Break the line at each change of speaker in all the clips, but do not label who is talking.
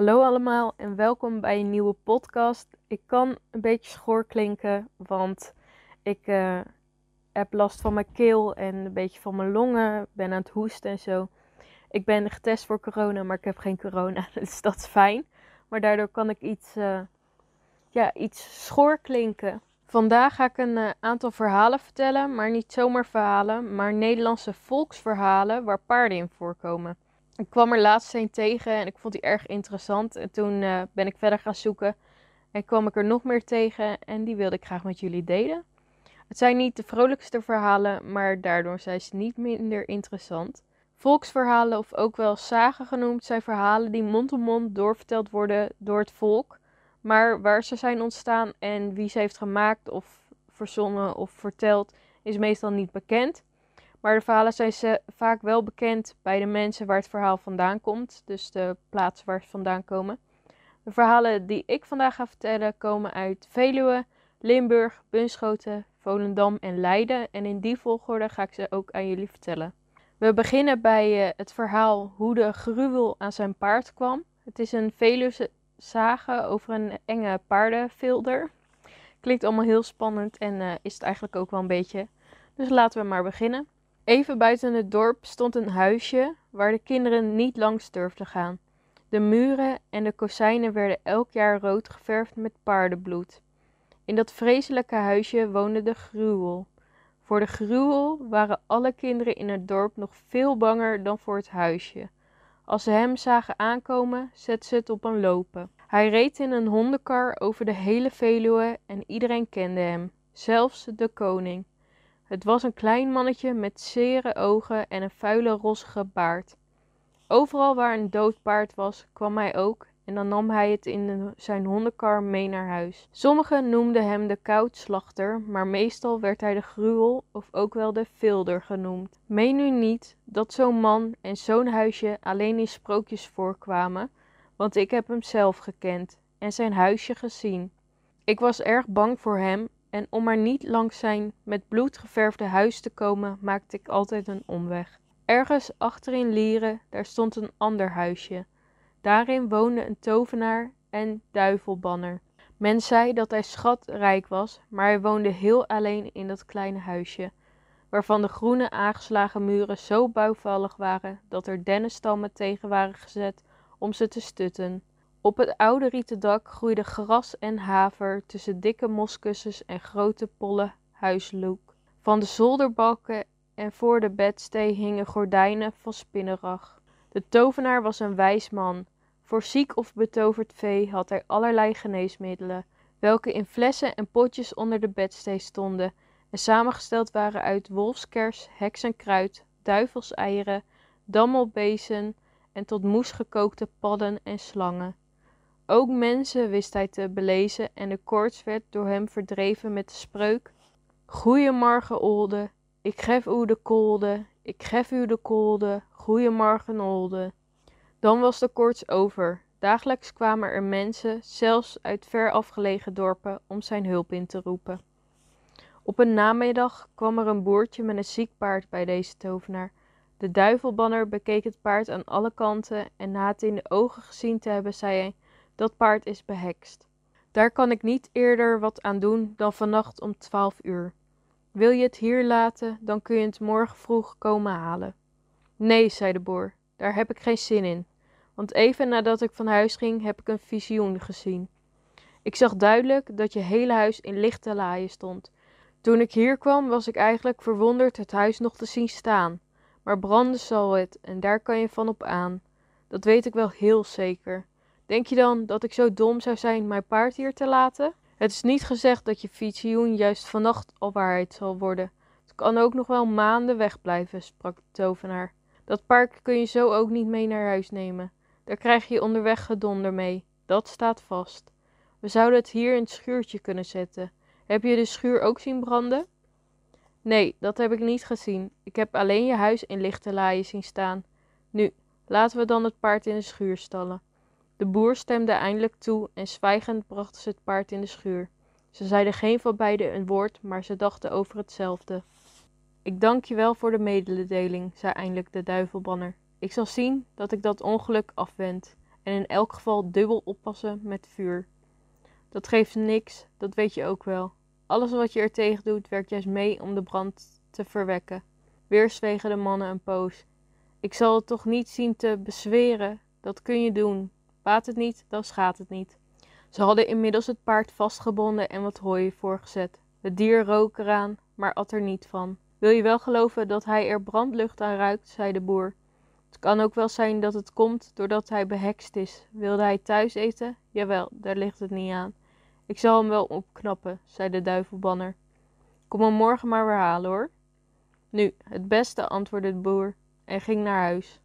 Hallo allemaal en welkom bij een nieuwe podcast. Ik kan een beetje schoor klinken, want ik uh, heb last van mijn keel en een beetje van mijn longen. Ben aan het hoesten en zo. Ik ben getest voor corona, maar ik heb geen corona, dus dat is fijn. Maar daardoor kan ik iets, uh, ja, iets schoor klinken. Vandaag ga ik een uh, aantal verhalen vertellen, maar niet zomaar verhalen, maar Nederlandse volksverhalen waar paarden in voorkomen. Ik kwam er laatst een tegen en ik vond die erg interessant. En toen uh, ben ik verder gaan zoeken en kwam ik er nog meer tegen en die wilde ik graag met jullie delen. Het zijn niet de vrolijkste verhalen, maar daardoor zijn ze niet minder interessant. Volksverhalen, of ook wel zagen genoemd, zijn verhalen die mond op mond doorverteld worden door het volk. Maar waar ze zijn ontstaan en wie ze heeft gemaakt of verzonnen of verteld, is meestal niet bekend. Maar de verhalen zijn ze vaak wel bekend bij de mensen waar het verhaal vandaan komt. Dus de plaatsen waar ze vandaan komen. De verhalen die ik vandaag ga vertellen komen uit Veluwe, Limburg, Bunschoten, Volendam en Leiden. En in die volgorde ga ik ze ook aan jullie vertellen. We beginnen bij uh, het verhaal hoe de gruwel aan zijn paard kwam. Het is een Veluwse sage over een enge paardenvilder. Klinkt allemaal heel spannend en uh, is het eigenlijk ook wel een beetje. Dus laten we maar beginnen. Even buiten het dorp stond een huisje waar de kinderen niet langs durfden gaan. De muren en de kozijnen werden elk jaar rood geverfd met paardenbloed. In dat vreselijke huisje woonde de gruwel. Voor de gruwel waren alle kinderen in het dorp nog veel banger dan voor het huisje. Als ze hem zagen aankomen, zetten ze het op een lopen. Hij reed in een hondenkar over de hele Veluwe en iedereen kende hem, zelfs de koning. Het was een klein mannetje met zere ogen en een vuile rossige baard. Overal waar een dood paard was, kwam hij ook en dan nam hij het in zijn hondenkar mee naar huis. Sommigen noemden hem de koudslachter, maar meestal werd hij de gruwel of ook wel de vilder genoemd. Meen nu niet dat zo'n man en zo'n huisje alleen in sprookjes voorkwamen, want ik heb hem zelf gekend en zijn huisje gezien. Ik was erg bang voor hem en om maar niet langs zijn met bloed geverfde huis te komen, maakte ik altijd een omweg. Ergens achterin Lieren, daar stond een ander huisje. Daarin woonde een tovenaar en duivelbanner. Men zei dat hij schatrijk was, maar hij woonde heel alleen in dat kleine huisje, waarvan de groene aangeslagen muren zo bouwvallig waren dat er dennenstammen tegen waren gezet om ze te stutten. Op het oude rieten dak groeide gras en haver tussen dikke moskussens en grote polle huisloek. Van de zolderbalken en voor de bedstee hingen gordijnen van spinnenrag. De tovenaar was een wijs man. Voor ziek of betoverd vee had hij allerlei geneesmiddelen, welke in flessen en potjes onder de bedstee stonden en samengesteld waren uit wolfskers, heksenkruid, duivelseieren, dammelbezen en tot moes gekookte padden en slangen. Ook mensen wist hij te belezen en de koorts werd door hem verdreven met de spreuk: Goeiemorgen, Olde, ik geef u de kolde, ik geef u de kolde, goeiemorgen, Olde. Dan was de koorts over. Dagelijks kwamen er mensen, zelfs uit ver afgelegen dorpen, om zijn hulp in te roepen. Op een namiddag kwam er een boertje met een ziek paard bij deze tovenaar. De duivelbanner bekeek het paard aan alle kanten en na het in de ogen gezien te hebben, zei hij: Dat paard is behekst. Daar kan ik niet eerder wat aan doen dan vannacht om twaalf uur. Wil je het hier laten, dan kun je het morgen vroeg komen halen. Nee, zei de boer, daar heb ik geen zin in, want even nadat ik van huis ging, heb ik een visioen gezien. Ik zag duidelijk dat je hele huis in lichte laaien stond. Toen ik hier kwam, was ik eigenlijk verwonderd het huis nog te zien staan. Maar branden zal het, en daar kan je van op aan. Dat weet ik wel heel zeker. Denk je dan dat ik zo dom zou zijn mijn paard hier te laten? Het is niet gezegd dat je visioen juist vannacht al waarheid zal worden. Het kan ook nog wel maanden wegblijven, sprak de tovenaar. Dat paard kun je zo ook niet mee naar huis nemen. Daar krijg je onderweg gedonder mee. Dat staat vast. We zouden het hier in het schuurtje kunnen zetten. Heb je de schuur ook zien branden? Nee, dat heb ik niet gezien. Ik heb alleen je huis in lichte laaien zien staan. Nu, laten we dan het paard in de schuur stallen. De boer stemde eindelijk toe en zwijgend brachten ze het paard in de schuur. Ze zeiden geen van beiden een woord, maar ze dachten over hetzelfde. Ik dank je wel voor de mededeling, zei eindelijk de duivelbanner. Ik zal zien dat ik dat ongeluk afwend. en in elk geval dubbel oppassen met vuur. Dat geeft niks, dat weet je ook wel. Alles wat je er tegen doet, werkt juist mee om de brand te verwekken. Weer zwegen de mannen een poos. Ik zal het toch niet zien te bezweren, dat kun je doen. Baat het niet, dan schaadt het niet. Ze hadden inmiddels het paard vastgebonden en wat hooi voorgezet. Het dier rook eraan, maar at er niet van. Wil je wel geloven dat hij er brandlucht aan ruikt, zei de boer. Het kan ook wel zijn dat het komt doordat hij behekst is. Wilde hij thuis eten? Jawel, daar ligt het niet aan. Ik zal hem wel opknappen, zei de duivelbanner. Kom hem morgen maar weer halen hoor. Nu, het beste, antwoordde de boer en ging naar huis.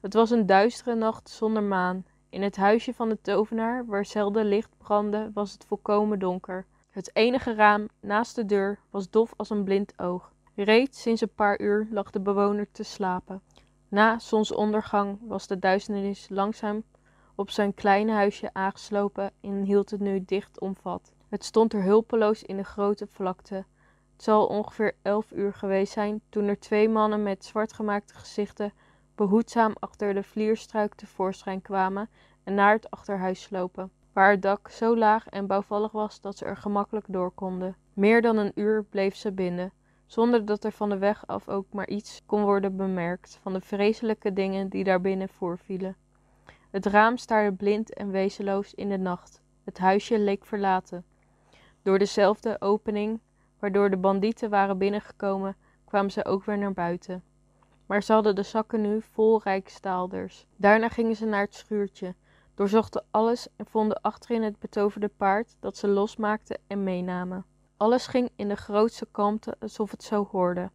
Het was een duistere nacht zonder maan. In het huisje van de tovenaar, waar zelden licht brandde, was het volkomen donker. Het enige raam naast de deur was dof als een blind oog. Reeds sinds een paar uur lag de bewoner te slapen. Na zonsondergang was de duisternis langzaam op zijn kleine huisje aangeslopen en hield het nu dicht omvat. Het stond er hulpeloos in de grote vlakte. Het zal ongeveer elf uur geweest zijn toen er twee mannen met zwartgemaakte gezichten behoedzaam achter de vlierstruik tevoorschijn kwamen en naar het achterhuis slopen, waar het dak zo laag en bouwvallig was dat ze er gemakkelijk door konden. Meer dan een uur bleef ze binnen, zonder dat er van de weg af ook maar iets kon worden bemerkt van de vreselijke dingen die daarbinnen voorvielen. Het raam staarde blind en wezenloos in de nacht. Het huisje leek verlaten. Door dezelfde opening waardoor de bandieten waren binnengekomen, kwamen ze ook weer naar buiten. Maar ze hadden de zakken nu vol rijkstaalders. Daarna gingen ze naar het schuurtje, doorzochten alles en vonden achterin het betoverde paard dat ze losmaakten en meenamen. Alles ging in de grootste kalmte alsof het zo hoorde.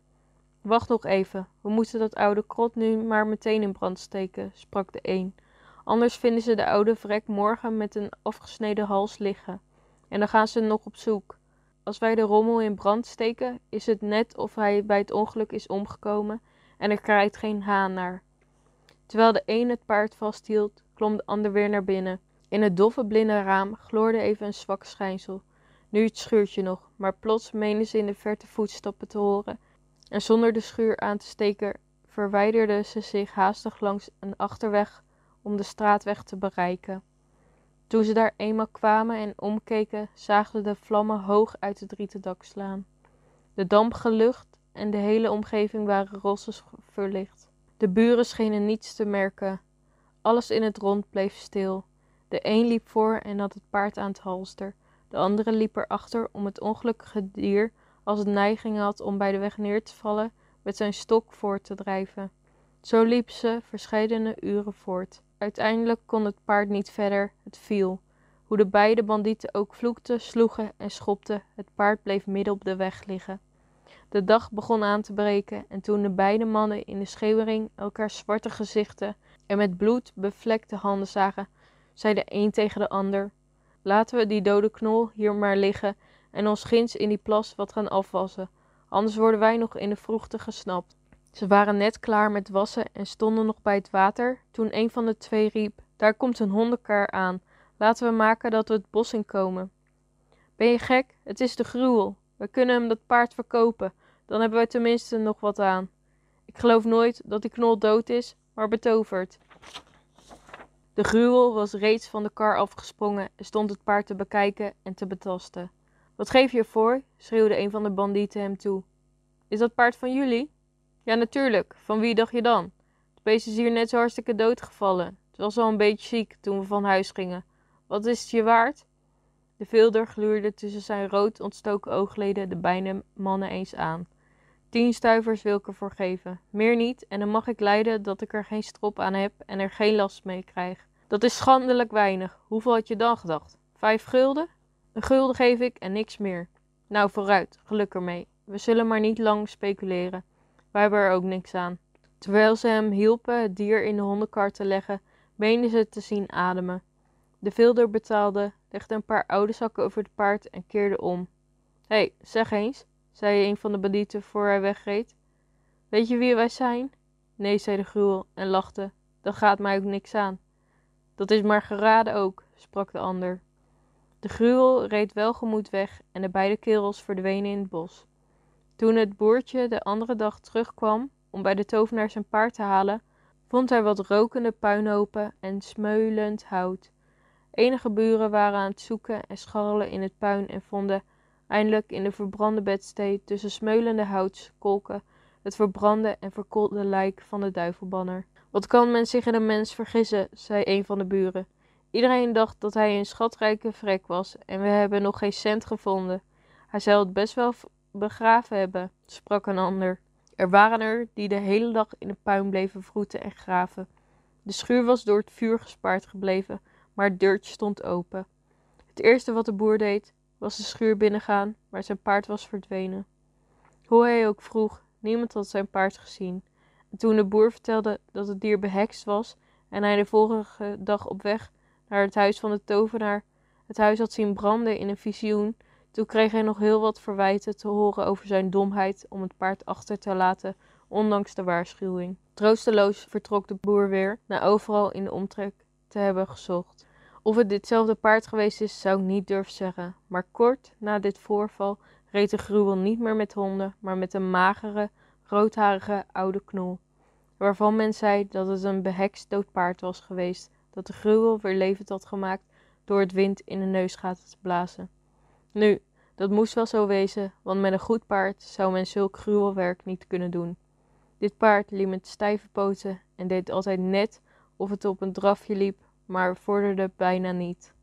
Wacht nog even, we moeten dat oude krot nu maar meteen in brand steken, sprak de een. Anders vinden ze de oude vrek morgen met een afgesneden hals liggen. En dan gaan ze nog op zoek. Als wij de rommel in brand steken, is het net of hij bij het ongeluk is omgekomen en er krijgt geen haan naar. Terwijl de een het paard vasthield, klom de ander weer naar binnen. In het doffe blinde raam gloorde even een zwak schijnsel. Nu het schuurtje nog, maar plots meenden ze in de verte voetstappen te horen. En zonder de schuur aan te steken, verwijderden ze zich haastig langs een achterweg om de straatweg te bereiken. Toen ze daar eenmaal kwamen en omkeken, zagen de vlammen hoog uit het rieten dak slaan. De dampige lucht en de hele omgeving waren roze verlicht. De buren schenen niets te merken. Alles in het rond bleef stil. De een liep voor en had het paard aan het halster. De andere liep erachter om het ongelukkige dier, als het neiging had om bij de weg neer te vallen, met zijn stok voort te drijven. Zo liep ze verscheidene uren voort. Uiteindelijk kon het paard niet verder, het viel. Hoe de beide bandieten ook vloekten, sloegen en schopten, het paard bleef midden op de weg liggen. De dag begon aan te breken en toen de beide mannen in de schemering elkaar zwarte gezichten en met bloed bevlekte handen zagen, zei de een tegen de ander: Laten we die dode knol hier maar liggen en ons ginds in die plas wat gaan afwassen, anders worden wij nog in de vroegte gesnapt. Ze waren net klaar met wassen en stonden nog bij het water toen een van de twee riep: Daar komt een hondenkar aan. Laten we maken dat we het bos in komen. Ben je gek? Het is de gruwel. We kunnen hem dat paard verkopen. Dan hebben wij tenminste nog wat aan. Ik geloof nooit dat die knol dood is, maar betoverd. De gruwel was reeds van de kar afgesprongen en stond het paard te bekijken en te betasten. Wat geef je ervoor? schreeuwde een van de bandieten hem toe. Is dat paard van jullie? Ja, natuurlijk. Van wie dacht je dan? Het beest is hier net zo hartstikke doodgevallen. Het was al een beetje ziek toen we van huis gingen. Wat is het je waard? De vilder gluurde tussen zijn rood ontstoken oogleden de beide mannen eens aan. Tien stuivers wil ik ervoor geven. Meer niet, en dan mag ik lijden dat ik er geen strop aan heb en er geen last mee krijg. Dat is schandelijk weinig. Hoeveel had je dan gedacht? Vijf gulden? Een gulden geef ik en niks meer. Nou, vooruit, geluk ermee. We zullen maar niet lang speculeren. Wij hebben er ook niks aan. Terwijl ze hem hielpen het dier in de hondenkar te leggen, meenden ze te zien ademen. De vilder betaalde, legde een paar oude zakken over het paard en keerde om. Hé, hey, zeg eens, zei een van de bandieten voor hij wegreed. Weet je wie wij zijn? Nee, zei de gruwel en lachte. Dat gaat mij ook niks aan. Dat is maar geraden ook, sprak de ander. De gruwel reed welgemoed weg en de beide kerels verdwenen in het bos. Toen het boertje de andere dag terugkwam om bij de tovenaar zijn paard te halen, vond hij wat rokende puinhopen en smeulend hout. Enige buren waren aan het zoeken en scharrelen in het puin en vonden eindelijk in de verbrande bedstee tussen smeulende houtskolken het verbrande en verkoolde lijk van de duivelbanner. Wat kan men zich in een mens vergissen, zei een van de buren. Iedereen dacht dat hij een schatrijke vrek was en we hebben nog geen cent gevonden. Hij zou het best wel begraven hebben, sprak een ander. Er waren er die de hele dag in de puin bleven vroeten en graven. De schuur was door het vuur gespaard gebleven, maar het deurtje stond open. Het eerste wat de boer deed, was de schuur binnengaan, maar zijn paard was verdwenen. Hoe hij ook vroeg, niemand had zijn paard gezien. En toen de boer vertelde dat het dier behekst was en hij de volgende dag op weg naar het huis van de tovenaar het huis had zien branden in een visioen, toen kreeg hij nog heel wat verwijten te horen over zijn domheid om het paard achter te laten, ondanks de waarschuwing. Troosteloos vertrok de boer weer, na overal in de omtrek te hebben gezocht. Of het ditzelfde paard geweest is, zou ik niet durven zeggen. Maar kort na dit voorval reed de gruwel niet meer met honden, maar met een magere, roodharige oude knol. Waarvan men zei dat het een behekst dood paard was geweest, dat de gruwel weer levend had gemaakt door het wind in de neusgaten te blazen. Nu, dat moest wel zo wezen, want met een goed paard zou men zulk gruwelwerk niet kunnen doen. Dit paard liep met stijve poten en deed altijd net of het op een drafje liep, maar vorderde bijna niet.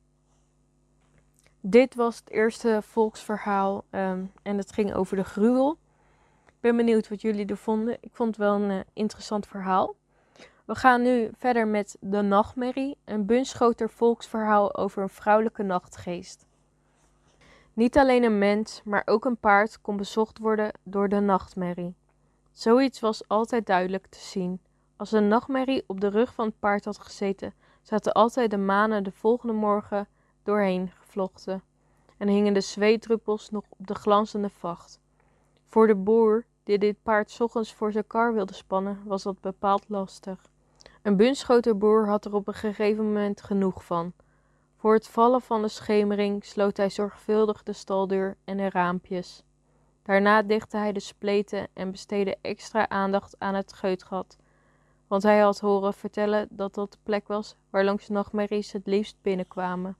Dit was het eerste volksverhaal um, en het ging over de gruwel. Ik ben benieuwd wat jullie er vonden. Ik vond het wel een uh, interessant verhaal. We gaan nu verder met De Nachtmerrie, een Bunschoter volksverhaal over een vrouwelijke nachtgeest. Niet alleen een mens, maar ook een paard kon bezocht worden door de nachtmerrie. Zoiets was altijd duidelijk te zien. Als de nachtmerrie op de rug van het paard had gezeten, zaten altijd de manen de volgende morgen doorheen gevlochten en hingen de zweetdruppels nog op de glanzende vacht. Voor de boer, die dit paard ochtends voor zijn kar wilde spannen, was dat bepaald lastig. Een bunschoterboer had er op een gegeven moment genoeg van. Voor het vallen van de schemering sloot hij zorgvuldig de staldeur en de raampjes. Daarna dichtte hij de spleten en besteedde extra aandacht aan het geutgat, want hij had horen vertellen dat dat de plek was waar langs nachtmerries het liefst binnenkwamen.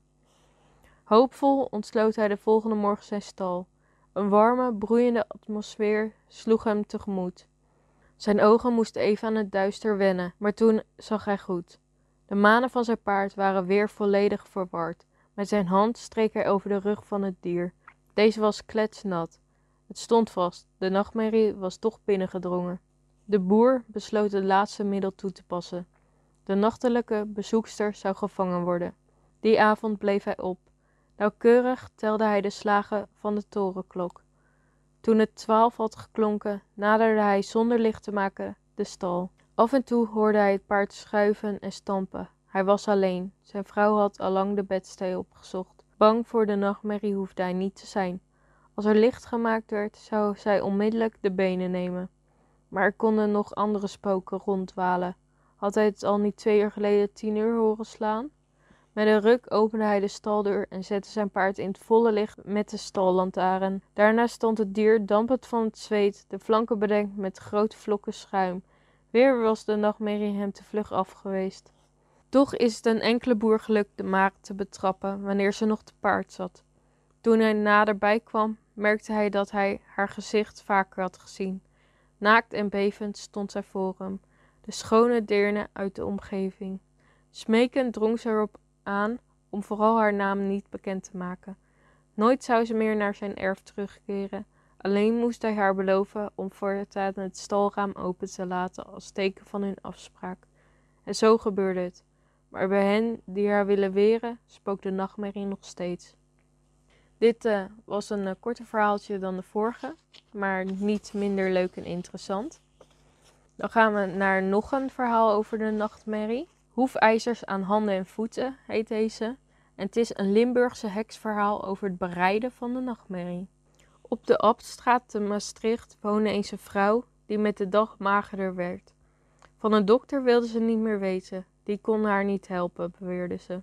Hoopvol ontsloot hij de volgende morgen zijn stal. Een warme, broeiende atmosfeer sloeg hem tegemoet. Zijn ogen moesten even aan het duister wennen, maar toen zag hij goed. De manen van zijn paard waren weer volledig verward. Met zijn hand streek hij over de rug van het dier. Deze was kletsnat. Het stond vast, de nachtmerrie was toch binnengedrongen. De boer besloot het laatste middel toe te passen. De nachtelijke bezoekster zou gevangen worden. Die avond bleef hij op. Nauwkeurig telde hij de slagen van de torenklok. Toen het twaalf had geklonken, naderde hij zonder licht te maken de stal. Af en toe hoorde hij het paard schuiven en stampen. Hij was alleen. Zijn vrouw had allang de bedstee opgezocht. Bang voor de nachtmerrie hoefde hij niet te zijn. Als er licht gemaakt werd, zou zij onmiddellijk de benen nemen. Maar er konden nog andere spoken ronddwalen. Had hij het al niet twee uur geleden tien uur horen slaan? Met een ruk opende hij de staldeur en zette zijn paard in het volle licht met de stallantaarn. Daarna stond het dier dampend van het zweet, de flanken bedekt met grote vlokken schuim. Weer was de nachtmerrie hem te vlug af geweest. Toch is het een enkele boer gelukt de maagd te betrappen wanneer ze nog te paard zat. Toen hij naderbij kwam, merkte hij dat hij haar gezicht vaker had gezien. Naakt en bevend stond zij voor hem, de schone deerne uit de omgeving. Smekend drong ze erop aan om vooral haar naam niet bekend te maken. Nooit zou ze meer naar zijn erf terugkeren. Alleen moest hij haar beloven om voortaan het stalraam open te laten als teken van hun afspraak. En zo gebeurde het. Maar bij hen die haar willen weren, spookt de nachtmerrie nog steeds. Dit uh, was een uh, korter verhaaltje dan de vorige, maar niet minder leuk en interessant. Dan gaan we naar nog een verhaal over de nachtmerrie. Hoefijzers aan handen en voeten heet deze. En het is een Limburgse heksverhaal over het bereiden van de nachtmerrie. Op de Abtstraat te Maastricht woonde eens een vrouw die met de dag magerder werd. Van een dokter wilde ze niet meer weten, die kon haar niet helpen, beweerde ze.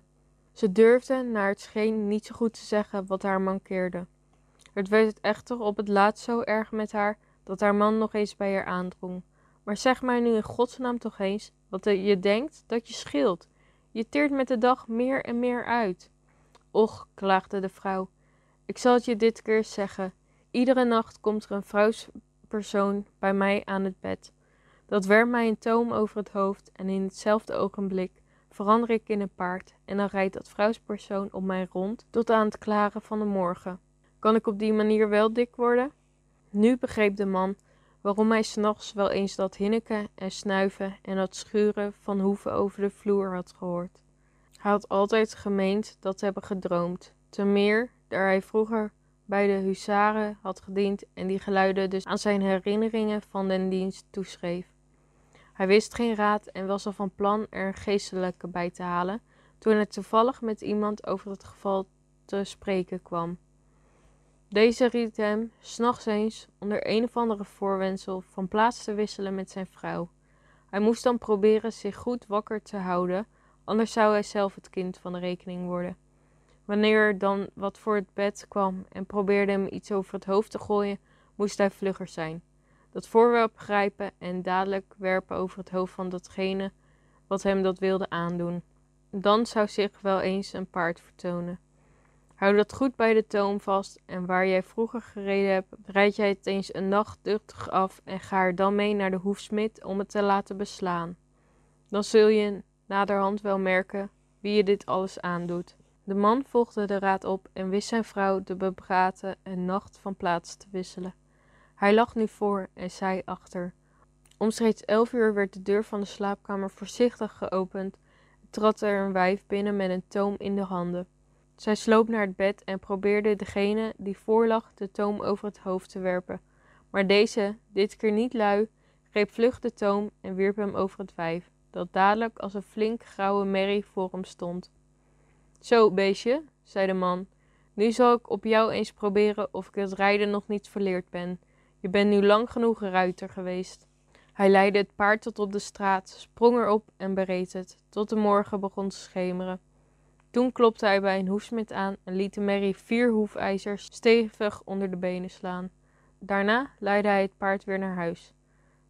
Ze durfde, naar het scheen, niet zo goed te zeggen wat haar mankeerde. Het werd echter op het laatst zo erg met haar dat haar man nog eens bij haar aandrong. Maar zeg mij nu in godsnaam toch eens, wat je denkt dat je scheelt. Je teert met de dag meer en meer uit. Och, klaagde de vrouw, ik zal het je dit keer zeggen. Iedere nacht komt er een vrouwspersoon bij mij aan het bed. Dat werpt mij een toom over het hoofd en in hetzelfde ogenblik verander ik in een paard en dan rijdt dat vrouwspersoon op mij rond tot aan het klaren van de morgen. Kan ik op die manier wel dik worden? Nu begreep de man waarom hij s'nachts wel eens dat hinneken en snuiven en dat schuren van hoeven over de vloer had gehoord. Hij had altijd gemeend dat te hebben gedroomd, te meer daar hij vroeger bij de huzaren had gediend en die geluiden dus aan zijn herinneringen van den dienst toeschreef. Hij wist geen raad en was al van plan er geestelijke bij te halen, toen hij toevallig met iemand over het geval te spreken kwam. Deze ried hem s'nachts eens onder een of andere voorwendsel van plaats te wisselen met zijn vrouw. Hij moest dan proberen zich goed wakker te houden, anders zou hij zelf het kind van de rekening worden. Wanneer er dan wat voor het bed kwam en probeerde hem iets over het hoofd te gooien, moest hij vlugger zijn. Dat voorwerp grijpen en dadelijk werpen over het hoofd van datgene wat hem dat wilde aandoen. Dan zou zich wel eens een paard vertonen. Hou dat goed bij de toom vast en waar jij vroeger gereden hebt, rijd jij het eens een nacht duchtig af en ga er dan mee naar de hoefsmid om het te laten beslaan. Dan zul je naderhand wel merken wie je dit alles aandoet. De man volgde de raad op en wist zijn vrouw de bebraten en nacht van plaats te wisselen. Hij lag nu voor en zij achter. Omstreeks elf uur werd de deur van de slaapkamer voorzichtig geopend. Trad er een wijf binnen met een toom in de handen. Zij sloop naar het bed en probeerde degene die voorlag de toom over het hoofd te werpen. Maar deze, dit keer niet lui, greep vlug de toom en wierp hem over het wijf, dat dadelijk als een flink grauwe merrie voor hem stond. Zo, beestje, zei de man, nu zal ik op jou eens proberen of ik het rijden nog niet verleerd ben. Je bent nu lang genoeg ruiter geweest. Hij leidde het paard tot op de straat, sprong erop en bereed het, tot de morgen begon te schemeren. Toen klopte hij bij een hoefsmid aan en liet de merrie vier hoefijzers stevig onder de benen slaan. Daarna leidde hij het paard weer naar huis.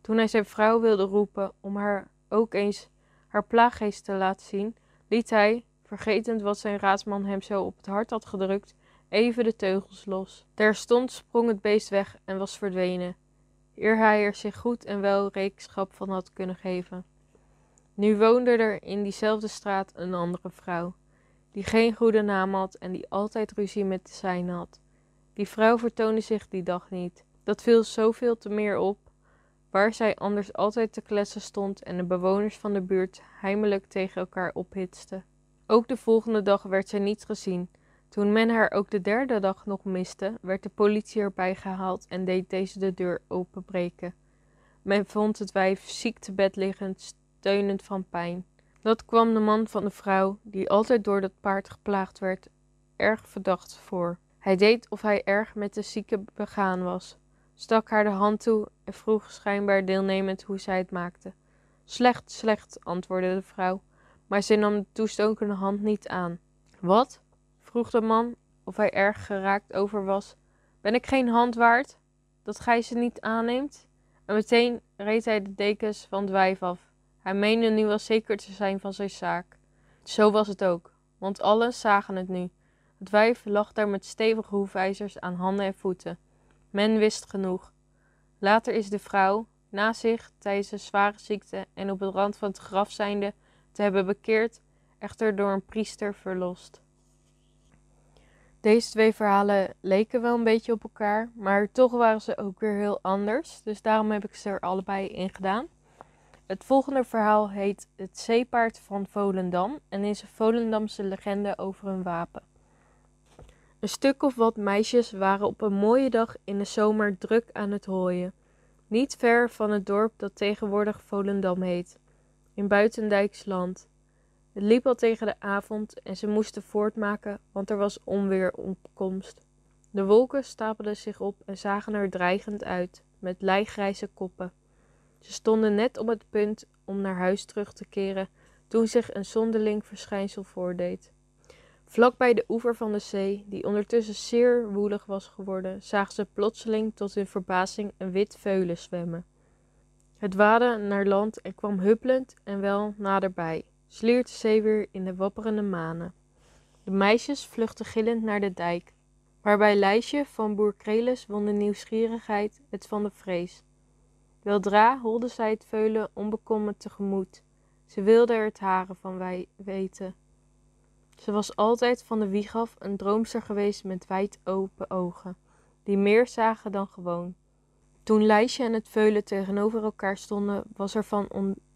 Toen hij zijn vrouw wilde roepen om haar ook eens haar plaaggeest te laten zien, liet hij, vergetend wat zijn raadsman hem zo op het hart had gedrukt, even de teugels los. Terstond sprong het beest weg en was verdwenen, eer hij er zich goed en wel rekenschap van had kunnen geven. Nu woonde er in diezelfde straat een andere vrouw, die geen goede naam had en die altijd ruzie met de zijne had. Die vrouw vertoonde zich die dag niet. Dat viel zoveel te meer op, waar zij anders altijd te kletsen stond en de bewoners van de buurt heimelijk tegen elkaar ophitsten. Ook de volgende dag werd zij niet gezien. Toen men haar ook de derde dag nog miste, werd de politie erbij gehaald en deed deze de deur openbreken. Men vond het wijf ziek te bed liggend, steunend van pijn. Dat kwam de man van de vrouw, die altijd door dat paard geplaagd werd, erg verdacht voor. Hij deed of hij erg met de zieke begaan was, stak haar de hand toe en vroeg schijnbaar deelnemend hoe zij het maakte. Slecht, slecht, antwoordde de vrouw, maar zij nam de toestokende hand niet aan. Wat? Vroeg de man, of hij erg geraakt over was. Ben ik geen hand waard, dat gij ze niet aanneemt? En meteen reed hij de dekens van het wijf af. Hij meende nu wel zeker te zijn van zijn zaak. Zo was het ook, want allen zagen het nu. Het wijf lag daar met stevige hoefijzers aan handen en voeten. Men wist genoeg. Later is de vrouw, na zich tijdens een zware ziekte en op het rand van het graf zijnde te hebben bekeerd, echter door een priester verlost. Deze twee verhalen leken wel een beetje op elkaar, maar toch waren ze ook weer heel anders. Dus daarom heb ik ze er allebei in gedaan. Het volgende verhaal heet Het Zeepaard van Volendam en is een Volendamse legende over een wapen. Een stuk of wat meisjes waren op een mooie dag in de zomer druk aan het hooien. Niet ver van het dorp dat tegenwoordig Volendam heet, in Buitendijks land. Het liep al tegen de avond en ze moesten voortmaken, want er was onweer opkomst. De wolken stapelden zich op en zagen er dreigend uit, met lijgrijze koppen. Ze stonden net op het punt om naar huis terug te keren toen zich een zonderling verschijnsel voordeed. Vlak bij de oever van de zee, die ondertussen zeer woelig was geworden, zagen ze plotseling tot hun verbazing een wit veulen zwemmen. Het waadde naar land en kwam huppelend en wel naderbij, sliert de zee weer in de wapperende manen. De meisjes vluchtten gillend naar de dijk, waarbij Lijsje van boer Krelis won de nieuwsgierigheid het van de vrees. Weldra holde zij het veulen onbekommerd tegemoet. Ze wilde er het haren van wij weten. Ze was altijd van de wieg af een droomster geweest met wijd open ogen, die meer zagen dan gewoon. Toen Lijsje en het veulen tegenover elkaar stonden, was er van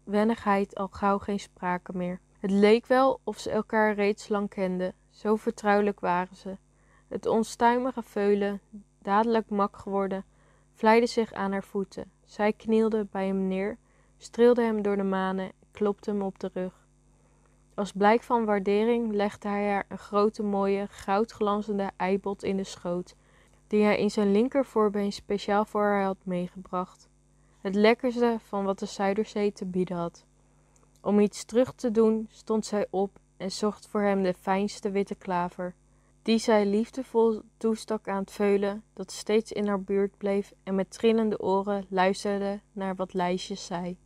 onwennigheid al gauw geen sprake meer. Het leek wel of ze elkaar reeds lang kenden, zo vertrouwelijk waren ze. Het onstuimige veulen, dadelijk mak geworden, vlijde zich aan haar voeten. Zij knielde bij hem neer, streelde hem door de manen en klopte hem op de rug. Als blijk van waardering legde hij haar een grote mooie, goudglanzende eibot in de schoot, die hij in zijn linker voorbeen speciaal voor haar had meegebracht. Het lekkerste van wat de Zuiderzee te bieden had. Om iets terug te doen, stond zij op en zocht voor hem de fijnste witte klaver, die zij liefdevol toestak aan het veulen, dat steeds in haar buurt bleef en met trillende oren luisterde naar wat Lijsjes zei.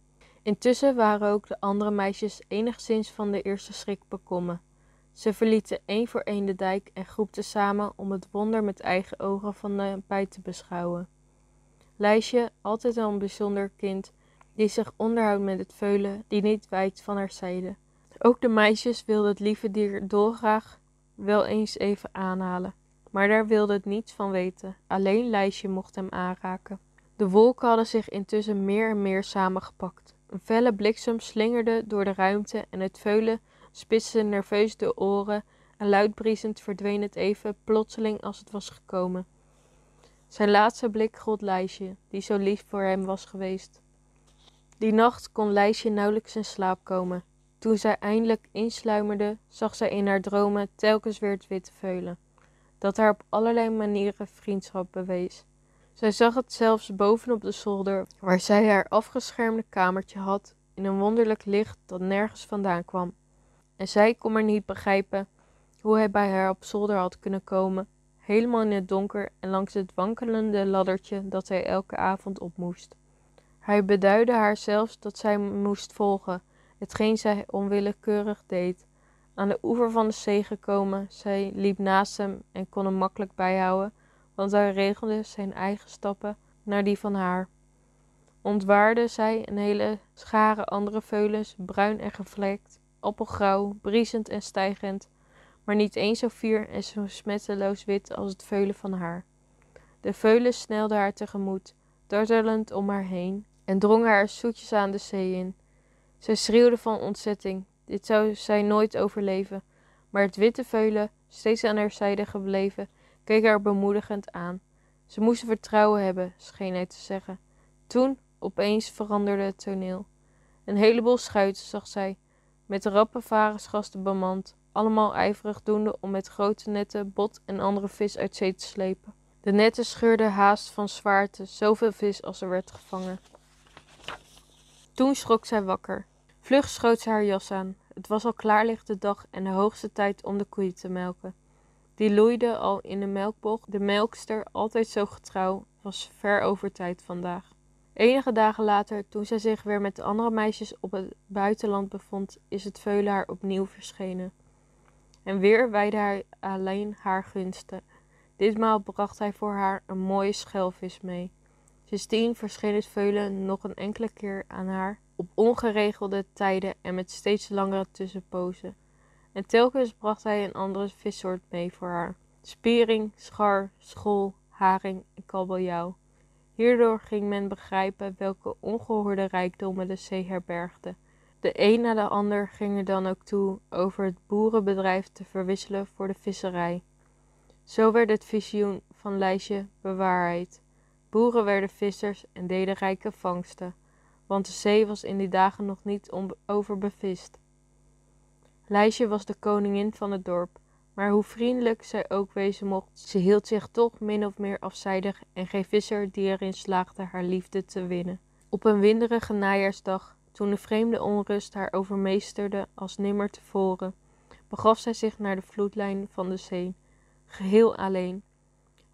Intussen waren ook de andere meisjes enigszins van de eerste schrik bekomen. Ze verlieten één voor één de dijk en groepten samen om het wonder met eigen ogen van de bij te beschouwen. Lijsje, altijd al een bijzonder kind, die zich onderhoudt met het veulen, die niet wijkt van haar zijde. Ook de meisjes wilden het lieve dier dolgraag wel eens even aanhalen, maar daar wilde het niets van weten. Alleen Lijsje mocht hem aanraken. De wolken hadden zich intussen meer en meer samengepakt. Een felle bliksem slingerde door de ruimte en het veulen spitste nerveus de oren en luidbriezend verdween het even plotseling als het was gekomen. Zijn laatste blik gold Lijsje, die zo lief voor hem was geweest. Die nacht kon Lijsje nauwelijks in slaap komen. Toen zij eindelijk insluimerde, zag zij in haar dromen telkens weer het witte veulen, dat haar op allerlei manieren vriendschap bewees. Zij zag het zelfs bovenop de zolder, waar zij haar afgeschermde kamertje had, in een wonderlijk licht dat nergens vandaan kwam. En zij kon maar niet begrijpen hoe hij bij haar op zolder had kunnen komen, helemaal in het donker en langs het wankelende laddertje dat hij elke avond op moest. Hij beduidde haar zelfs dat zij moest volgen, hetgeen zij onwillekeurig deed. Aan de oever van de zee gekomen, zij liep naast hem en kon hem makkelijk bijhouden, want hij regelde zijn eigen stappen naar die van haar. Ontwaarde zij een hele schare andere veulens, bruin en gevlekt, appelgrauw, briesend en stijgend, maar niet eens zo fier en zo smetteloos wit als het veulen van haar. De veulen snelden haar tegemoet, dartelend om haar heen, en drongen haar zoetjes aan de zee in. Zij schreeuwde van ontzetting. Dit zou zij nooit overleven. Maar het witte veulen, steeds aan haar zijde gebleven, keek haar bemoedigend aan. Ze moesten vertrouwen hebben, scheen hij te zeggen. Toen, opeens, veranderde het toneel. Een heleboel schuiten zag zij, met rappe varensgasten bemand, allemaal ijverig doende om met grote netten bot en andere vis uit zee te slepen. De netten scheurden haast van zwaarte, zoveel vis als er werd gevangen. Toen schrok zij wakker. Vlug schoot ze haar jas aan. Het was al klaarlichte dag en de hoogste tijd om de koeien te melken. Die loeide al in de melkbocht. De melkster, altijd zo getrouw, was ver over tijd vandaag. Enige dagen later, toen zij zich weer met de andere meisjes op het buitenland bevond, is het veulen haar opnieuw verschenen. En weer wijde hij alleen haar gunsten. Ditmaal bracht hij voor haar een mooie schelvis mee. Sindsdien verscheen het veulen nog een enkele keer aan haar, op ongeregelde tijden en met steeds langere tussenpozen. En telkens bracht hij een andere vissoort mee voor haar. Spiering, schar, school, haring en kabeljauw. Hierdoor ging men begrijpen welke ongehoorde rijkdommen de zee herbergde. De een na de ander ging er dan ook toe over het boerenbedrijf te verwisselen voor de visserij. Zo werd het visioen van Lijstje bewaarheid. Boeren werden vissers en deden rijke vangsten, want de zee was in die dagen nog niet overbevist. Lijsje was de koningin van het dorp, maar hoe vriendelijk zij ook wezen mocht, ze hield zich toch min of meer afzijdig en geen visser die erin slaagde haar liefde te winnen. Op een winderige najaarsdag, toen de vreemde onrust haar overmeesterde als nimmer tevoren, begaf zij zich naar de vloedlijn van de zee, geheel alleen.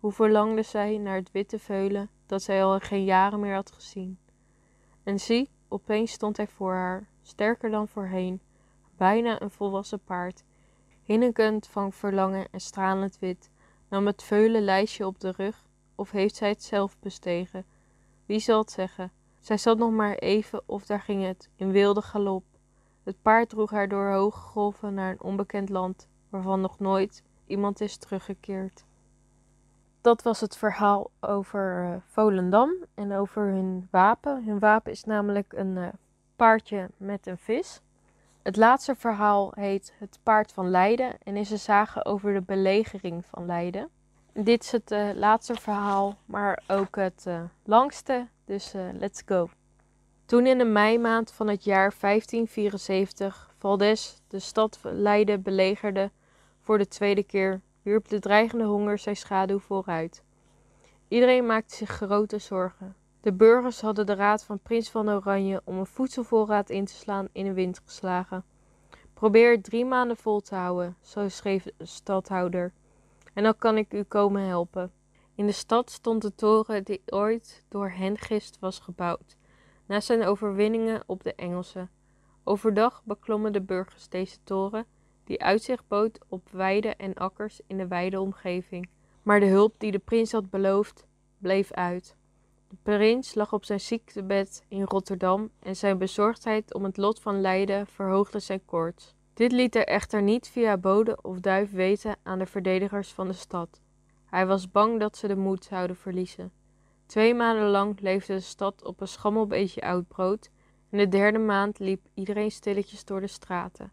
Hoe verlangde zij naar het witte veulen dat zij al geen jaren meer had gezien. En zie, opeens stond hij voor haar, sterker dan voorheen, bijna een volwassen paard, hinnikend van verlangen en stralend wit, nam het veulen lijstje op de rug, of heeft zij het zelf bestegen? Wie zal het zeggen? Zij zat nog maar even of daar ging het, in wilde galop. Het paard droeg haar door hoge golven naar een onbekend land, waarvan nog nooit iemand is teruggekeerd. Dat was het verhaal over uh, Volendam en over hun wapen. Hun wapen is namelijk een uh, paardje met een vis. Het laatste verhaal heet Het Paard van Leiden en is een sage over de belegering van Leiden. Dit is het uh, laatste verhaal, maar ook het langste, dus let's go. Toen in de meimaand van het jaar 1574 Valdes de stad Leiden belegerde voor de tweede keer, wierp de dreigende honger zijn schaduw vooruit. Iedereen maakte zich grote zorgen. De burgers hadden de raad van prins van Oranje om een voedselvoorraad in te slaan in de wind geslagen. Probeer drie maanden vol te houden, zo schreef de stadhouder. En dan kan ik u komen helpen. In de stad stond de toren die ooit door Hengist was gebouwd na zijn overwinningen op de Engelsen. Overdag beklommen de burgers deze toren, die uitzicht bood op weiden en akkers in de wijde omgeving. Maar de hulp die de prins had beloofd, bleef uit. De prins lag op zijn ziektebed in Rotterdam en zijn bezorgdheid om het lot van Leiden verhoogde zijn koorts. Dit liet hij echter niet via bode of duif weten aan de verdedigers van de stad. Hij was bang dat ze de moed zouden verliezen. Twee maanden lang leefde de stad op een schammelbeetje oud brood en de derde maand liep iedereen stilletjes door de straten.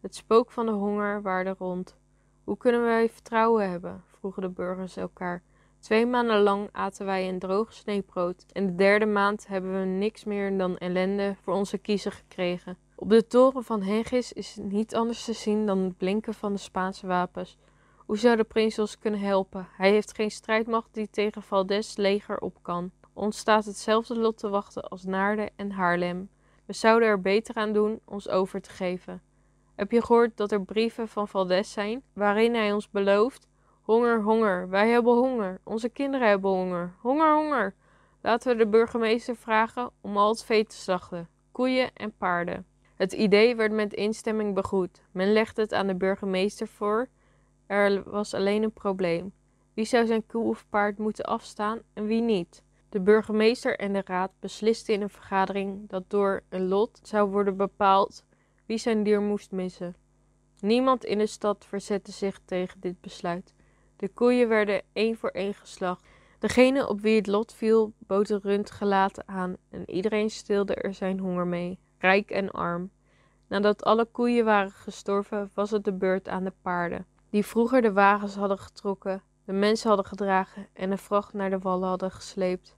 Het spook van de honger waarde rond. Hoe kunnen wij vertrouwen hebben? vroegen de burgers elkaar. Twee maanden lang aten wij een droog sneebrood en de derde maand hebben we niks meer dan ellende voor onze kiezer gekregen. Op de toren van Hengis is niet anders te zien dan het blinken van de Spaanse wapens. Hoe zou de prins ons kunnen helpen? Hij heeft geen strijdmacht die tegen Valdes leger op kan. Ons staat hetzelfde lot te wachten als Naarden en Haarlem. We zouden er beter aan doen ons over te geven. Heb je gehoord dat er brieven van Valdes zijn, waarin hij ons belooft: Honger, honger, wij hebben honger, onze kinderen hebben honger, honger, honger. Laten we de burgemeester vragen om al het vee te slachten, koeien en paarden. Het idee werd met instemming begroet. Men legde het aan de burgemeester voor er was alleen een probleem. Wie zou zijn koe of paard moeten afstaan en wie niet? De burgemeester en de raad beslisten in een vergadering dat door een lot zou worden bepaald wie zijn dier moest missen. Niemand in de stad verzette zich tegen dit besluit. De koeien werden één voor één geslacht. Degene op wie het lot viel, bood rund gelaten aan en iedereen stilde er zijn honger mee, rijk en arm. Nadat alle koeien waren gestorven, was het de beurt aan de paarden die vroeger de wagens hadden getrokken, de mensen hadden gedragen en de vracht naar de wallen hadden gesleept.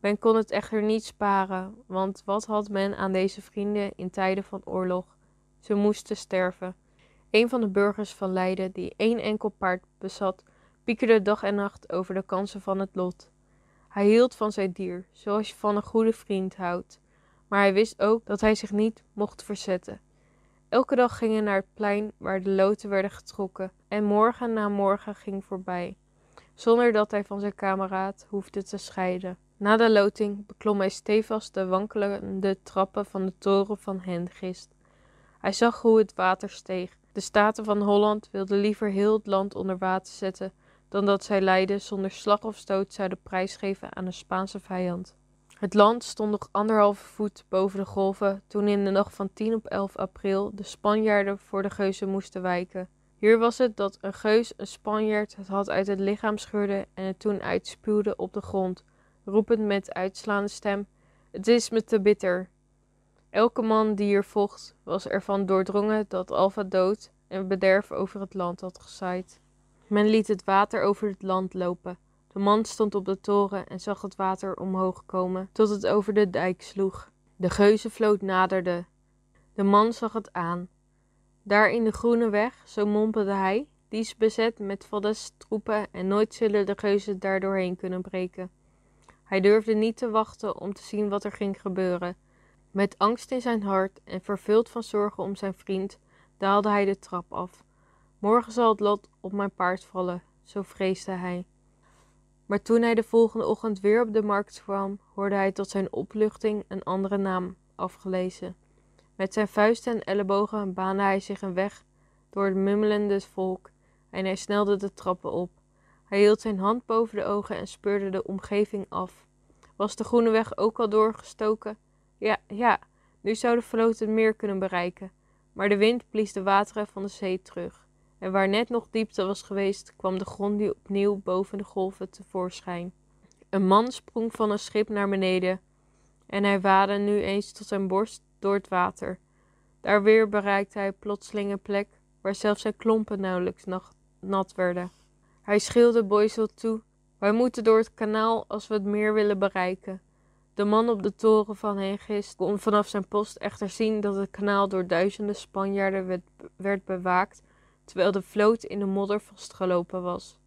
Men kon het echter niet sparen, want wat had men aan deze vrienden in tijden van oorlog? Ze moesten sterven. Een van de burgers van Leiden, die één enkel paard bezat, piekerde dag en nacht over de kansen van het lot. Hij hield van zijn dier, zoals je van een goede vriend houdt, maar hij wist ook dat hij zich niet mocht verzetten. Elke dag ging hij naar het plein waar de loten werden getrokken en morgen na morgen ging voorbij, zonder dat hij van zijn kameraad hoefde te scheiden. Na de loting beklom hij stevast de wankelende trappen van de toren van Hengist. Hij zag hoe het water steeg. De Staten van Holland wilden liever heel het land onder water zetten dan dat zij Leiden zonder slag of stoot zouden prijsgeven aan een Spaanse vijand. Het land stond nog anderhalve voet boven de golven toen in de nacht van 10 op 11 april de Spanjaarden voor de geuzen moesten wijken. Hier was het dat een geus een Spanjaard het had uit het lichaam scheurde en het toen uitspuwde op de grond, roepend met uitslaande stem: Het is me te bitter. Elke man die hier vocht was ervan doordrongen dat Alva dood en bederf over het land had gezaaid. Men liet het water over het land lopen. De man stond op de toren en zag het water omhoog komen, tot het over de dijk sloeg. De geuzenvloot naderde. De man zag het aan. Daar in de groene weg, zo mompelde hij, die is bezet met Valdes troepen en nooit zullen de geuzen daar doorheen kunnen breken. Hij durfde niet te wachten om te zien wat er ging gebeuren. Met angst in zijn hart en vervuld van zorgen om zijn vriend, daalde hij de trap af. Morgen zal het lot op mijn paard vallen, zo vreesde hij. Maar toen hij de volgende ochtend weer op de markt kwam, hoorde hij tot zijn opluchting een andere naam afgelezen. Met zijn vuisten en ellebogen baande hij zich een weg door het mummelende volk en hij snelde de trappen op. Hij hield zijn hand boven de ogen en speurde de omgeving af. Was de groene weg ook al doorgestoken? Ja, ja, nu zou de vloot het meer kunnen bereiken. Maar de wind blies de wateren van de zee terug. En waar net nog diepte was geweest, kwam de grond nu opnieuw boven de golven tevoorschijn. Een man sprong van een schip naar beneden en hij waadde nu eens tot zijn borst door het water. Daar weer bereikte hij plotseling een plek waar zelfs zijn klompen nauwelijks nat werden. Hij schreeuwde Boysel toe: Wij moeten door het kanaal als we het meer willen bereiken. De man op de toren van Hengist kon vanaf zijn post echter zien dat het kanaal door duizenden Spanjaarden werd bewaakt, terwijl de vloot in de modder vastgelopen was.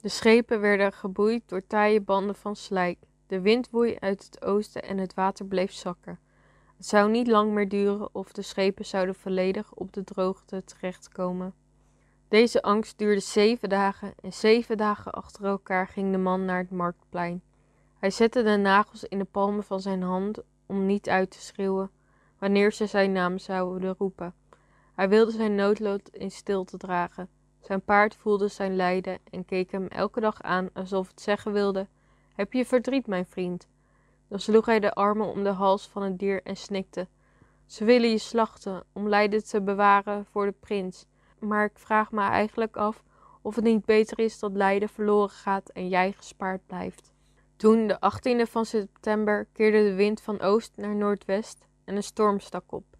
De schepen werden geboeid door taaie banden van slijk. De wind woei uit het oosten en het water bleef zakken. Het zou niet lang meer duren of de schepen zouden volledig op de droogte terechtkomen. Deze angst duurde zeven dagen en zeven dagen achter elkaar ging de man naar het marktplein. Hij zette de nagels in de palmen van zijn hand om niet uit te schreeuwen wanneer ze zijn naam zouden roepen. Hij wilde zijn noodlot in stilte dragen. Zijn paard voelde zijn lijden en keek hem elke dag aan alsof het zeggen wilde: Heb je verdriet, mijn vriend? Dan sloeg hij de armen om de hals van het dier en snikte: Ze willen je slachten om lijden te bewaren voor de prins. Maar ik vraag me eigenlijk af of het niet beter is dat lijden verloren gaat en jij gespaard blijft. Toen, de 18e van september, keerde de wind van oost naar noordwest en een storm stak op.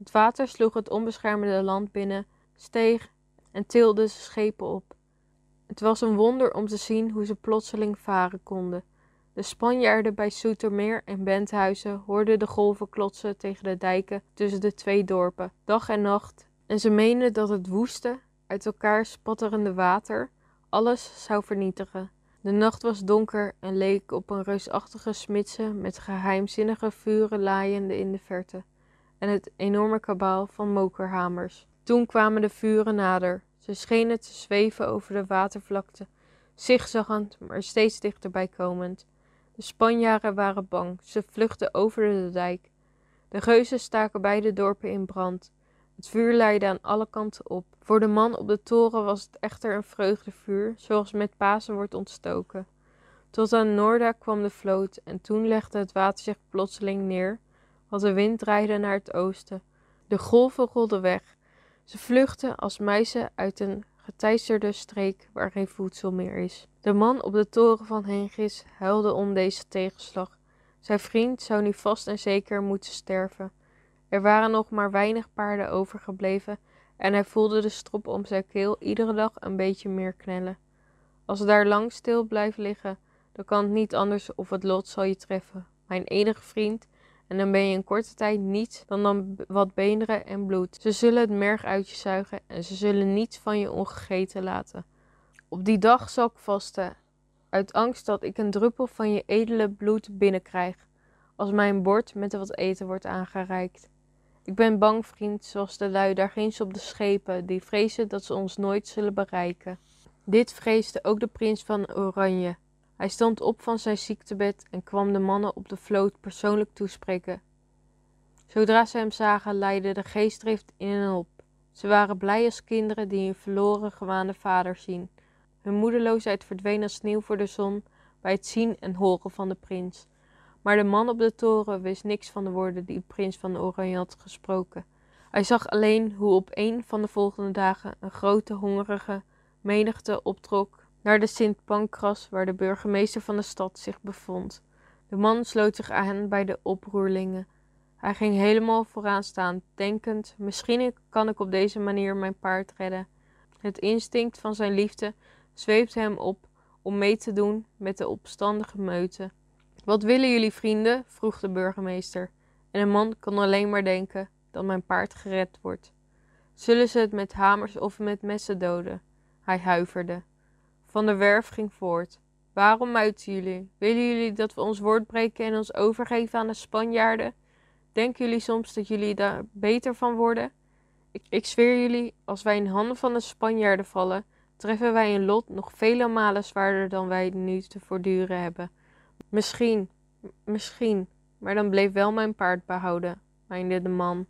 Het water sloeg het onbeschermde land binnen, steeg en tilde zijn schepen op. Het was een wonder om te zien hoe ze plotseling varen konden. De Spanjaarden bij Soetermeer en Benthuizen hoorden de golven klotsen tegen de dijken tussen de twee dorpen, dag en nacht, en ze meenden dat het woeste, uit elkaar spatterende water alles zou vernietigen. De nacht was donker en leek op een reusachtige smidse met geheimzinnige vuren laaiende in de verte en het enorme kabaal van mokerhamers. Toen kwamen de vuren nader. Ze schenen te zweven over de watervlakte, zigzaggend, maar steeds dichterbij komend. De Spanjaarden waren bang. Ze vluchtten over de dijk. De geuzen staken beide dorpen in brand. Het vuur leidde aan alle kanten op. Voor de man op de toren was het echter een vreugdevuur, zoals met Pasen wordt ontstoken. Tot aan Noorda kwam de vloot en toen legde het water zich plotseling neer, want de wind draaide naar het oosten. De golven rolden weg. Ze vluchtten als muizen uit een geteisterde streek waar geen voedsel meer is. De man op de toren van Hengis huilde om deze tegenslag. Zijn vriend zou nu vast en zeker moeten sterven. Er waren nog maar weinig paarden overgebleven en hij voelde de strop om zijn keel iedere dag een beetje meer knellen. Als je daar lang stil blijft liggen, dan kan het niet anders of het lot zal je treffen. Mijn enige vriend, en dan ben je in korte tijd niets dan, dan wat beenderen en bloed. Ze zullen het merg uit je zuigen en ze zullen niets van je ongegeten laten. Op die dag zal ik vasten, uit angst dat ik een druppel van je edele bloed binnenkrijg, als mijn bord met wat eten wordt aangereikt. Ik ben bang, vriend, zoals de lui daar ginds op de schepen, die vrezen dat ze ons nooit zullen bereiken. Dit vreesde ook de prins van Oranje. Hij stond op van zijn ziektebed en kwam de mannen op de vloot persoonlijk toespreken. Zodra ze hem zagen, leidde de geestdrift in hen op. Ze waren blij als kinderen die hun verloren gewaande vader zien. Hun moedeloosheid verdween als sneeuw voor de zon bij het zien en horen van de prins. Maar de man op de toren wist niks van de woorden die de prins van Oranje had gesproken. Hij zag alleen hoe op een van de volgende dagen een grote hongerige menigte optrok naar de Sint Pancras waar de burgemeester van de stad zich bevond. De man sloot zich aan bij de oproerlingen. Hij ging helemaal vooraan staan, denkend: misschien kan ik op deze manier mijn paard redden. Het instinct van zijn liefde zweepte hem op om mee te doen met de opstandige meute. Wat willen jullie vrienden? vroeg de burgemeester. En de man kon alleen maar denken dat mijn paard gered wordt. Zullen ze het met hamers of met messen doden? Hij huiverde. Van der Werf ging voort. Waarom muiten jullie? Willen jullie dat we ons woord breken en ons overgeven aan de Spanjaarden? Denken jullie soms dat jullie daar beter van worden? Ik, ik zweer jullie, als wij in handen van de Spanjaarden vallen, treffen wij een lot nog vele malen zwaarder dan wij nu te voortduren hebben. Misschien, misschien, maar dan bleef wel mijn paard behouden, meende de man.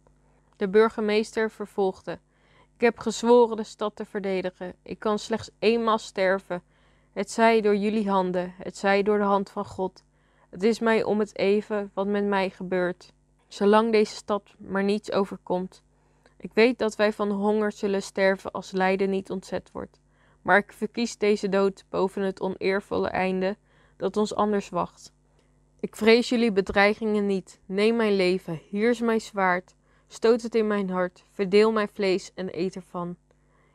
De burgemeester vervolgde. Ik heb gezworen de stad te verdedigen. Ik kan slechts eenmaal sterven. Het zij door jullie handen, het zij door de hand van God. Het is mij om het even wat met mij gebeurt, zolang deze stad maar niets overkomt. Ik weet dat wij van honger zullen sterven als lijden niet ontzet wordt. Maar ik verkies deze dood boven het oneervolle einde dat ons anders wacht. Ik vrees jullie bedreigingen niet. Neem mijn leven, hier is mijn zwaard. Stoot het in mijn hart, verdeel mijn vlees en eet ervan.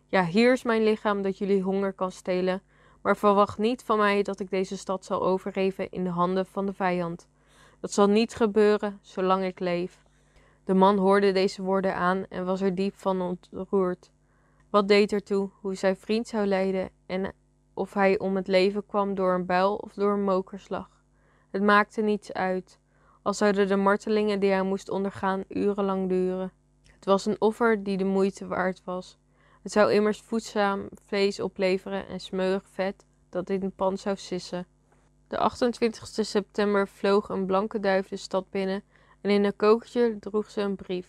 Ja, hier is mijn lichaam dat jullie honger kan stelen, maar verwacht niet van mij dat ik deze stad zal overgeven in de handen van de vijand. Dat zal niet gebeuren zolang ik leef. De man hoorde deze woorden aan en was er diep van ontroerd. Wat deed ertoe hoe zijn vriend zou lijden en of hij om het leven kwam door een buil of door een mokerslag? Het maakte niets uit, al zouden de martelingen die hij moest ondergaan urenlang duren. Het was een offer die de moeite waard was. Het zou immers voedzaam vlees opleveren en smeuig vet dat in de pan zou sissen. De 28 september vloog een blanke duif de stad binnen en in een kokertje droeg ze een brief.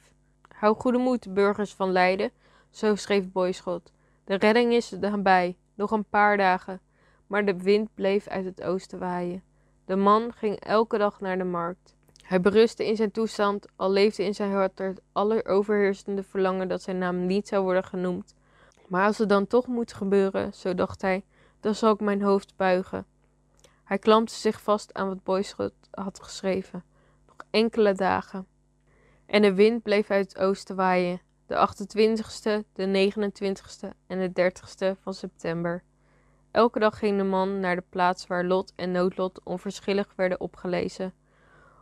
Hou goede moed, burgers van Leiden, zo schreef Boyschot. De redding is nabij, nog een paar dagen. Maar de wind bleef uit het oosten waaien. De man ging elke dag naar de markt. Hij berustte in zijn toestand, al leefde in zijn hart het alleroverheersende verlangen dat zijn naam niet zou worden genoemd. Maar als het dan toch moet gebeuren, zo dacht hij, dan zal ik mijn hoofd buigen. Hij klampte zich vast aan wat Boyschot had geschreven. Nog enkele dagen. En de wind bleef uit het oosten waaien de 28ste, de 29ste en de 30ste van september. Elke dag ging de man naar de plaats waar lot en noodlot onverschillig werden opgelezen.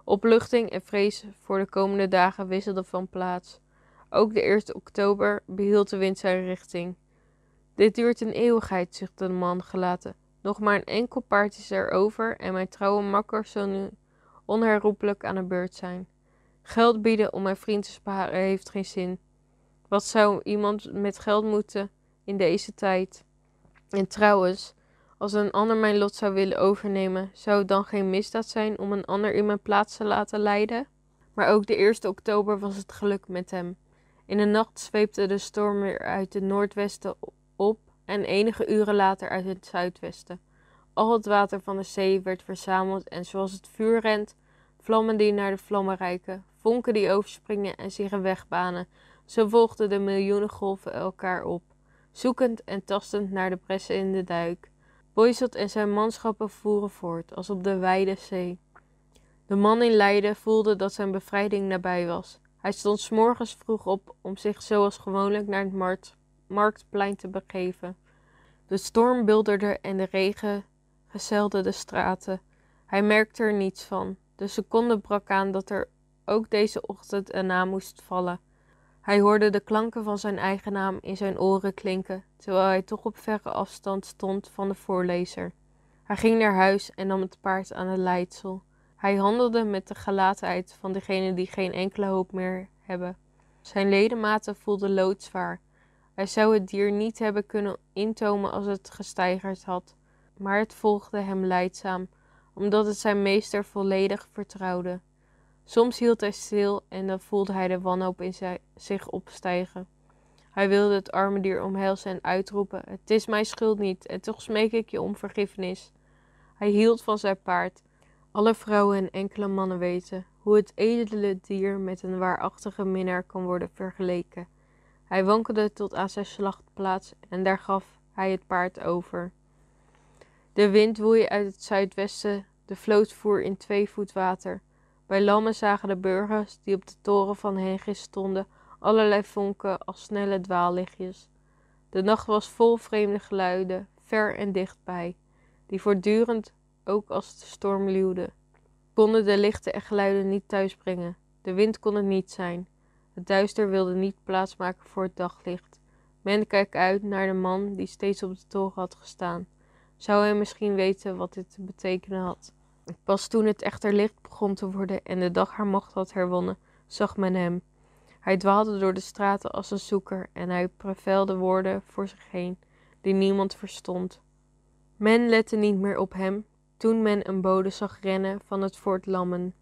Opluchting en vrees voor de komende dagen wisselden van plaats. Ook de 1 oktober behield de wind zijn richting. Dit duurt een eeuwigheid, zuchtte de man gelaten. Nog maar een enkel paard is er over en mijn trouwe makker zal nu onherroepelijk aan de beurt zijn. Geld bieden om mijn vriend te sparen heeft geen zin. Wat zou iemand met geld moeten in deze tijd? En trouwens, als een ander mijn lot zou willen overnemen, zou het dan geen misdaad zijn om een ander in mijn plaats te laten lijden? Maar ook de 1 oktober was het geluk met hem. In de nacht zweepte de storm weer uit het noordwesten op en enige uren later uit het zuidwesten. Al het water van de zee werd verzameld en zoals het vuur rent, vlammen die naar de vlammen reiken, vonken die overspringen en zich een weg banen, zo volgden de miljoenen golven elkaar op, zoekend en tastend naar de pressen in de duik. Boyzot en zijn manschappen voeren voort, als op de wijde zee. De man in Leiden voelde dat zijn bevrijding nabij was. Hij stond s morgens vroeg op om zich zoals gewoonlijk naar het marktplein te begeven. De storm bulderde en de regen gezelde de straten. Hij merkte er niets van. De seconde brak aan dat er ook deze ochtend een naam moest vallen. Hij hoorde de klanken van zijn eigen naam in zijn oren klinken, terwijl hij toch op verre afstand stond van de voorlezer. Hij ging naar huis en nam het paard aan het leidsel. Hij handelde met de gelatenheid van degene die geen enkele hoop meer hebben. Zijn ledematen voelden loodzwaar. Hij zou het dier niet hebben kunnen intomen als het gesteigerd had, maar het volgde hem leidzaam, omdat het zijn meester volledig vertrouwde. Soms hield hij stil en dan voelde hij de wanhoop in zich opstijgen. Hij wilde het arme dier omhelzen en uitroepen: Het is mijn schuld niet, en toch smeek ik je om vergiffenis. Hij hield van zijn paard. Alle vrouwen en enkele mannen weten hoe het edele dier met een waarachtige minnaar kan worden vergeleken. Hij wankelde tot aan zijn slachtplaats en daar gaf hij het paard over. De wind woei uit het zuidwesten, de vloot voer in twee voet water. Bij Lammen zagen de burgers die op de toren van Hengis stonden allerlei vonken als snelle dwaallichtjes. De nacht was vol vreemde geluiden, ver en dichtbij, die voortdurend, ook als de storm luwde. Konden de lichten en geluiden niet thuisbrengen. De wind kon het niet zijn. Het duister wilde niet plaatsmaken voor het daglicht. Men keek uit naar de man die steeds op de toren had gestaan. Zou hij misschien weten wat dit te betekenen had? Pas toen het echter licht begon te worden en de dag haar macht had herwonnen, zag men hem. Hij dwaalde door de straten als een zoeker en hij prevelde woorden voor zich heen, die niemand verstond. Men lette niet meer op hem toen men een bode zag rennen van het fort Lammen.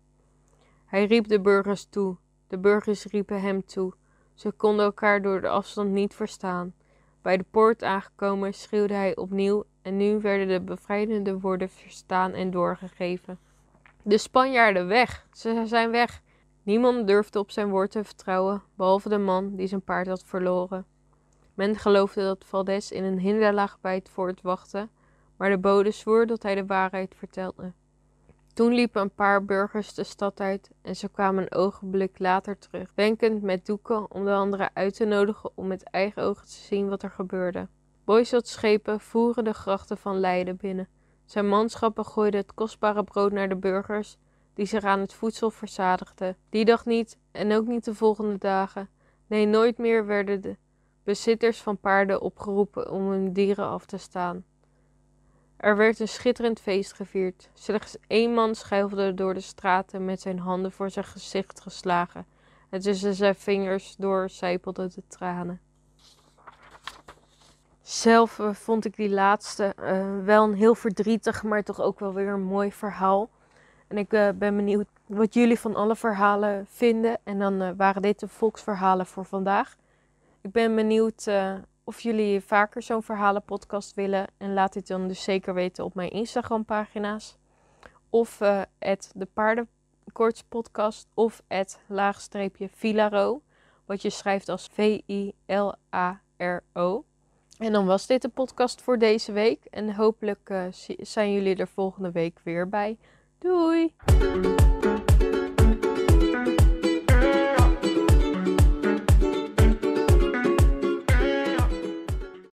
Hij riep de burgers toe, de burgers riepen hem toe. Ze konden elkaar door de afstand niet verstaan. Bij de poort aangekomen schreeuwde hij opnieuw en nu werden de bevrijdende woorden verstaan en doorgegeven. De Spanjaarden weg, ze zijn weg. Niemand durfde op zijn woord te vertrouwen, behalve de man die zijn paard had verloren. Men geloofde dat Valdez in een hinderlaag bij het fort wachtte, maar de bode zwoer dat hij de waarheid vertelde. Toen liepen een paar burgers de stad uit en ze kwamen een ogenblik later terug, wenkend met doeken om de anderen uit te nodigen om met eigen ogen te zien wat er gebeurde. Schepen voeren de grachten van Leiden binnen. Zijn manschappen gooiden het kostbare brood naar de burgers, die zich aan het voedsel verzadigden. Die dag niet en ook niet de volgende dagen. Nee, nooit meer werden de bezitters van paarden opgeroepen om hun dieren af te staan. Er werd een schitterend feest gevierd. Slechts één man schuifelde door de straten met zijn handen voor zijn gezicht geslagen. En tussen zijn vingers door sijpelden de tranen. Zelf eh, vond ik die laatste uh, wel een heel verdrietig, maar toch ook wel weer een mooi verhaal. En ik uh, ben benieuwd wat jullie van alle verhalen vinden. En dan waren dit de volksverhalen voor vandaag. Ik ben benieuwd of jullie vaker zo'n verhalenpodcast willen. En laat dit dan dus zeker weten op mijn Instagram pagina's. Of uh, de paardenkoortspodcast of het laagstreepje Filaro. Wat je schrijft als V-I-L-A-R-O. En dan was dit de podcast voor deze week. En hopelijk uh, zijn jullie er volgende week weer bij. Doei!